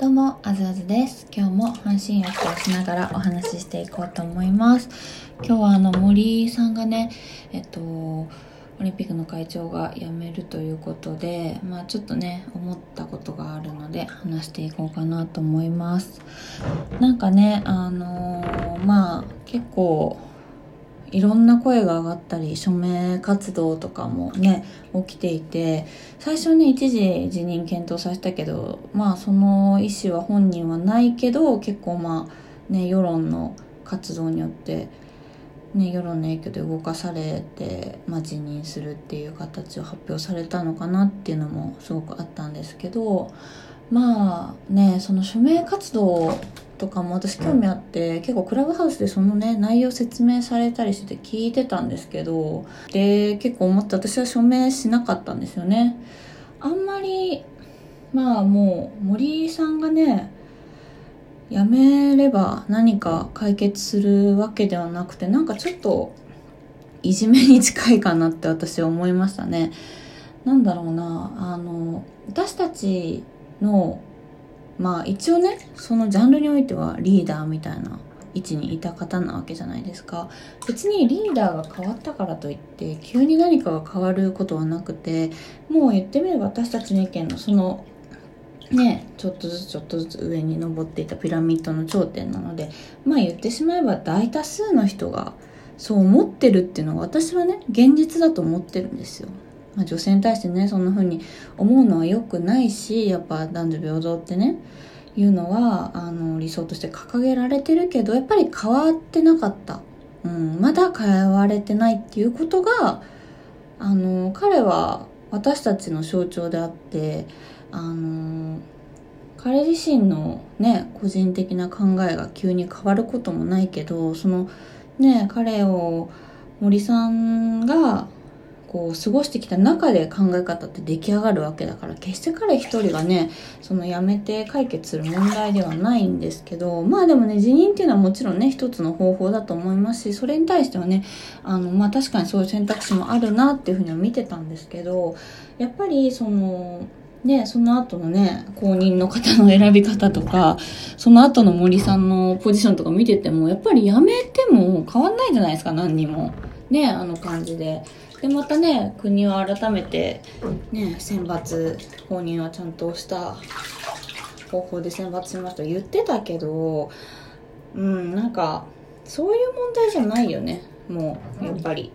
どうも、あずあずです。今日も半身浴をしながらお話ししていこうと思います。今日はあの森さんがね、えっと、オリンピックの会長が辞めるということで、まあちょっとね、思ったことがあるので話していこうかなと思います。なんかね、あのーまあ結構、いろんな声が上がったり署名活動とかもね起きていて最初ね一時辞任検討させたけどまあその意思は本人はないけど結構まあね世論の活動によってね世論の影響で動かされて、まあ、辞任するっていう形を発表されたのかなっていうのもすごくあったんですけどまあねその署名活動とかも私興味あって結構クラブハウスでそのね内容説明されたりして聞いてたんですけどで結構思って私は署名しなかったんですよね。あんまりまあもう森さんがね辞めれば何か解決するわけではなくてなんかちょっといじめに近いかなって私は思いましたね。なんだろうなあの私たちのまあ一応ねそのジャンルにおいてはリーダーみたいな位置にいた方なわけじゃないですか。別にリーダーが変わったからといって急に何かが変わることはなくてもう言ってみれば私たちの意見のそのねちょっとずつちょっとずつ上に登っていたピラミッドの頂点なのでまあ言ってしまえば大多数の人がそう思ってるっていうのが私はね現実だと思ってるんですよ。まあ、女性に対してねそんな風に思うのは良くないしやっぱ男女平等ってねいうのはあの理想として掲げられてるけどやっぱり変わってなかった、うん、まだ変われてないっていうことがあの彼は私たちの象徴であってあの彼自身のね個人的な考えが急に変わることもないけどそのね彼を森さんがこう過ごしてきた中で考え方って出来上がるわけだから決して彼一人がねそのやめて解決する問題ではないんですけどまあでもね辞任っていうのはもちろんね一つの方法だと思いますしそれに対してはねあのまあ確かにそういう選択肢もあるなっていうふうには見てたんですけどやっぱりそのね、その後のね、公認の方の選び方とか、その後の森さんのポジションとか見てても、やっぱりやめても変わんないじゃないですか、何にも。ね、あの感じで。で、またね、国は改めて、ね、選抜、公認はちゃんとした方法で選抜しました言ってたけど、うん、なんか、そういう問題じゃないよね、もう、やっぱり。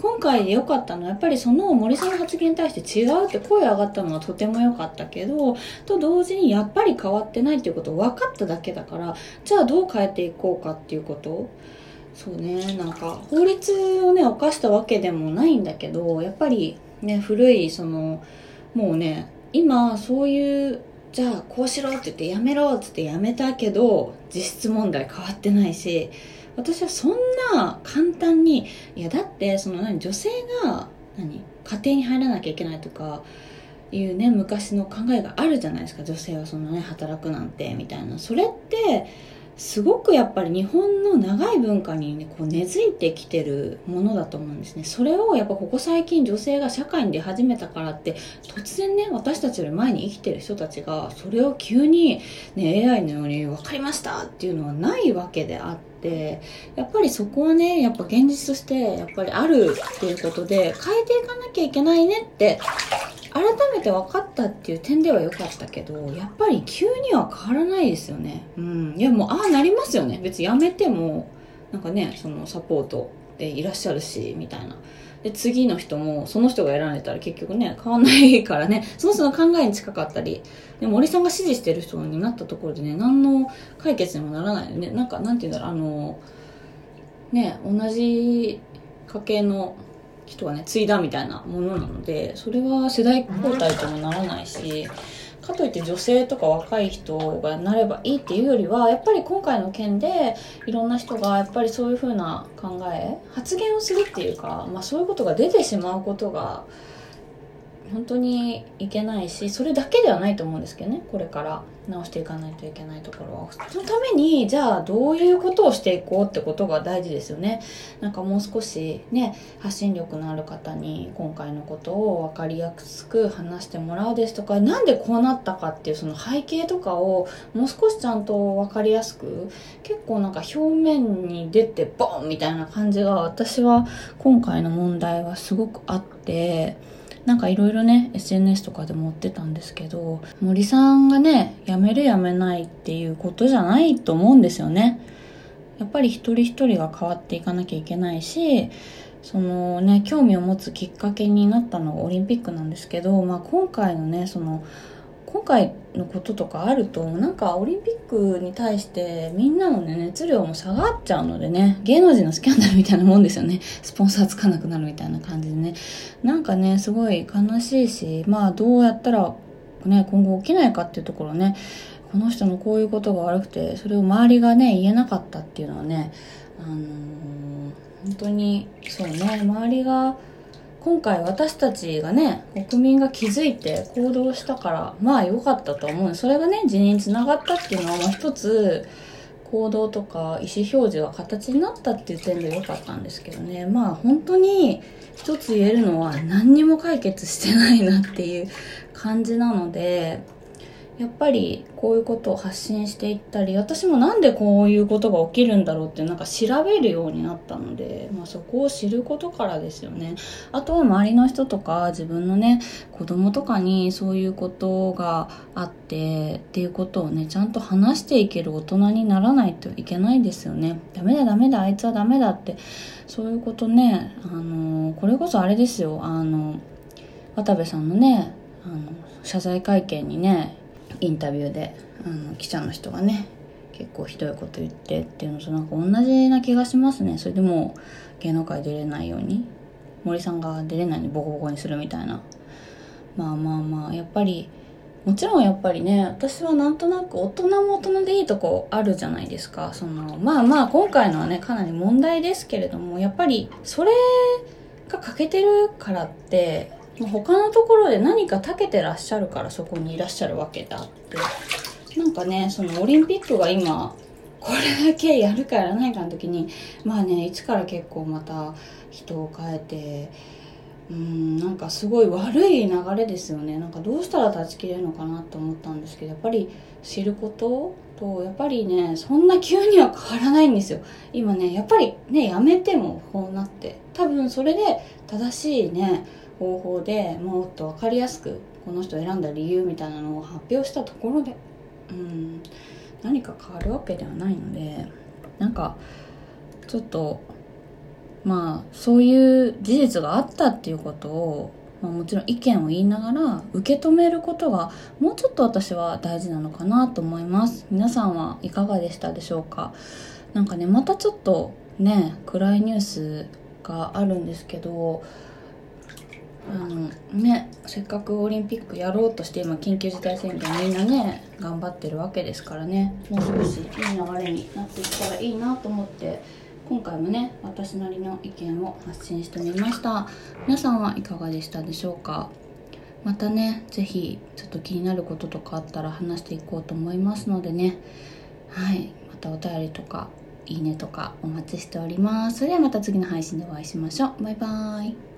今回で良かったのはやっぱりその森さんの発言に対して違うって声上がったのはとても良かったけどと同時にやっぱり変わってないっていうことを分かっただけだからじゃあどう変えていこうかっていうことそうねなんか法律をね犯したわけでもないんだけどやっぱりね古いそのもうね今そういうじゃあこうしろって言ってやめろって言ってやめたけど実質問題変わってないし私はそんな簡単にいやだってその何女性が何家庭に入らなきゃいけないとかいうね昔の考えがあるじゃないですか。女性はそのね働くなんてみたいな。それってすごくやっぱり日本の長い文化にねこう根付いてきてるものだと思うんですね。それをやっぱここ最近女性が社会に出始めたからって突然ね私たちより前に生きてる人たちがそれを急に、ね、AI のように分かりましたっていうのはないわけであってやっぱりそこはねやっぱ現実としてやっぱりあるっていうことで変えていかなきゃいけないねって改めて分かったっていう点では良かったけどやっぱり急には変わらないですよね。うん。いやもうああなりますよね。別にやめてもなんかねそのサポートでいらっしゃるしみたいな。で次の人もその人が選んでたら結局ね変わんないからね。その人の考えに近かったり。でも森さんが支持してる人になったところでね何の解決にもならないよね。なんかなんて言うんだろうあのね同じ家系の人がね継いだみたいなものなのでそれは世代交代ともならないしかといって女性とか若い人がなればいいっていうよりはやっぱり今回の件でいろんな人がやっぱりそういうふうな考え発言をするっていうか、まあ、そういうことが出てしまうことが本当にいけないしそれだけではないと思うんですけどね。これから直していかないといけないところは。そのためにじゃあどういうことをしていこうってことが大事ですよね。なんかもう少しね発信力のある方に今回のことを分かりやすく話してもらうですとか何でこうなったかっていうその背景とかをもう少しちゃんと分かりやすく結構なんか表面に出てボンみたいな感じが私は今回の問題はすごくあってなんかいろいろね SNS とかでもってたんですけど森さんがね辞める辞めないっていうことじゃないと思うんですよね。やっぱり一人一人が変わっていかなきゃいけないしそのね興味を持つきっかけになったのがオリンピックなんですけど、まあ、今回のねその今回のこととかあるとなんかオリンピックに対してみんなのね熱量も下がっちゃうのでね芸能人のスキャンダルみたいなもんですよね。スポンサーつかなくなるみたいな感じでね。なんかねすごい悲しいしまあどうやったらね今後起きないかっていうところね。この人のこういうことが悪くてそれを周りがね言えなかったっていうのはねあのー、本当にそうね周りが今回私たちがね国民が気づいて行動したからまあ良かったと思う。それがね辞任につながったっていうのはもう一つ行動とか意思表示が形になったっていう点で良かったんですけどね。まあ本当に一つ言えるのは何にも解決してないなっていう感じなのでやっぱりこういうことを発信していったり私もなんでこういうことが起きるんだろうってなんか調べるようになったので、まあ、そこを知ることからですよね。あとは周りの人とか自分のね子供とかにそういうことがあってっていうことをねちゃんと話していける大人にならないといけないですよね。ダメだダメだあいつはダメだって。そういうことねあのこれこそあれですよ。あの渡部さんのねあの謝罪会見にねインタビューであの記者の人がね結構ひどいこと言ってっていうのとなんか同じな気がしますね。それでも芸能界出れないように森さんが出れないのにボコボコにするみたいな。まあまあまあやっぱりもちろんやっぱりね私はなんとなく大人も大人でいいとこあるじゃないですか。そのまあまあ今回のはねかなり問題ですけれどもやっぱりそれが欠けてるからって他のところで何か長けてらっしゃるからそこにいらっしゃるわけであって。なんかねそのオリンピックが今これだけやるかやらないかの時に。まあね一から結構また人を変えて。うーんなんかすごい悪い流れですよね。なんかどうしたら断ち切れるのかなと思ったんですけどやっぱり知ることとやっぱりねそんな急には変わらないんですよ。今ねやっぱりねやめてもこうなって。多分それで正しいね方法でもっと分かりやすくこの人を選んだ理由みたいなのを発表したところで、うん、何か変わるわけではないのでなんかちょっとまあそういう事実があったっていうことを、まあ、もちろん意見を言いながら受け止めることがもうちょっと私は大事なのかなと思います。皆さんはいかがでしたでしょうか？なんかねまたちょっとね暗いニュースがあるんですけどあのねせっかくオリンピックやろうとして今緊急事態宣言みんなね頑張ってるわけですからね。もう少しいい流れになっていったらいいなと思って今回もね私なりの意見を発信してみました。皆さんはいかがでしたでしょうか？またね是非ちょっと気になることとかあったら話していこうと思いますのでね。はい。またお便りとかいいねとかお待ちしております。それではまた次の配信でお会いしましょう。バイバーイ。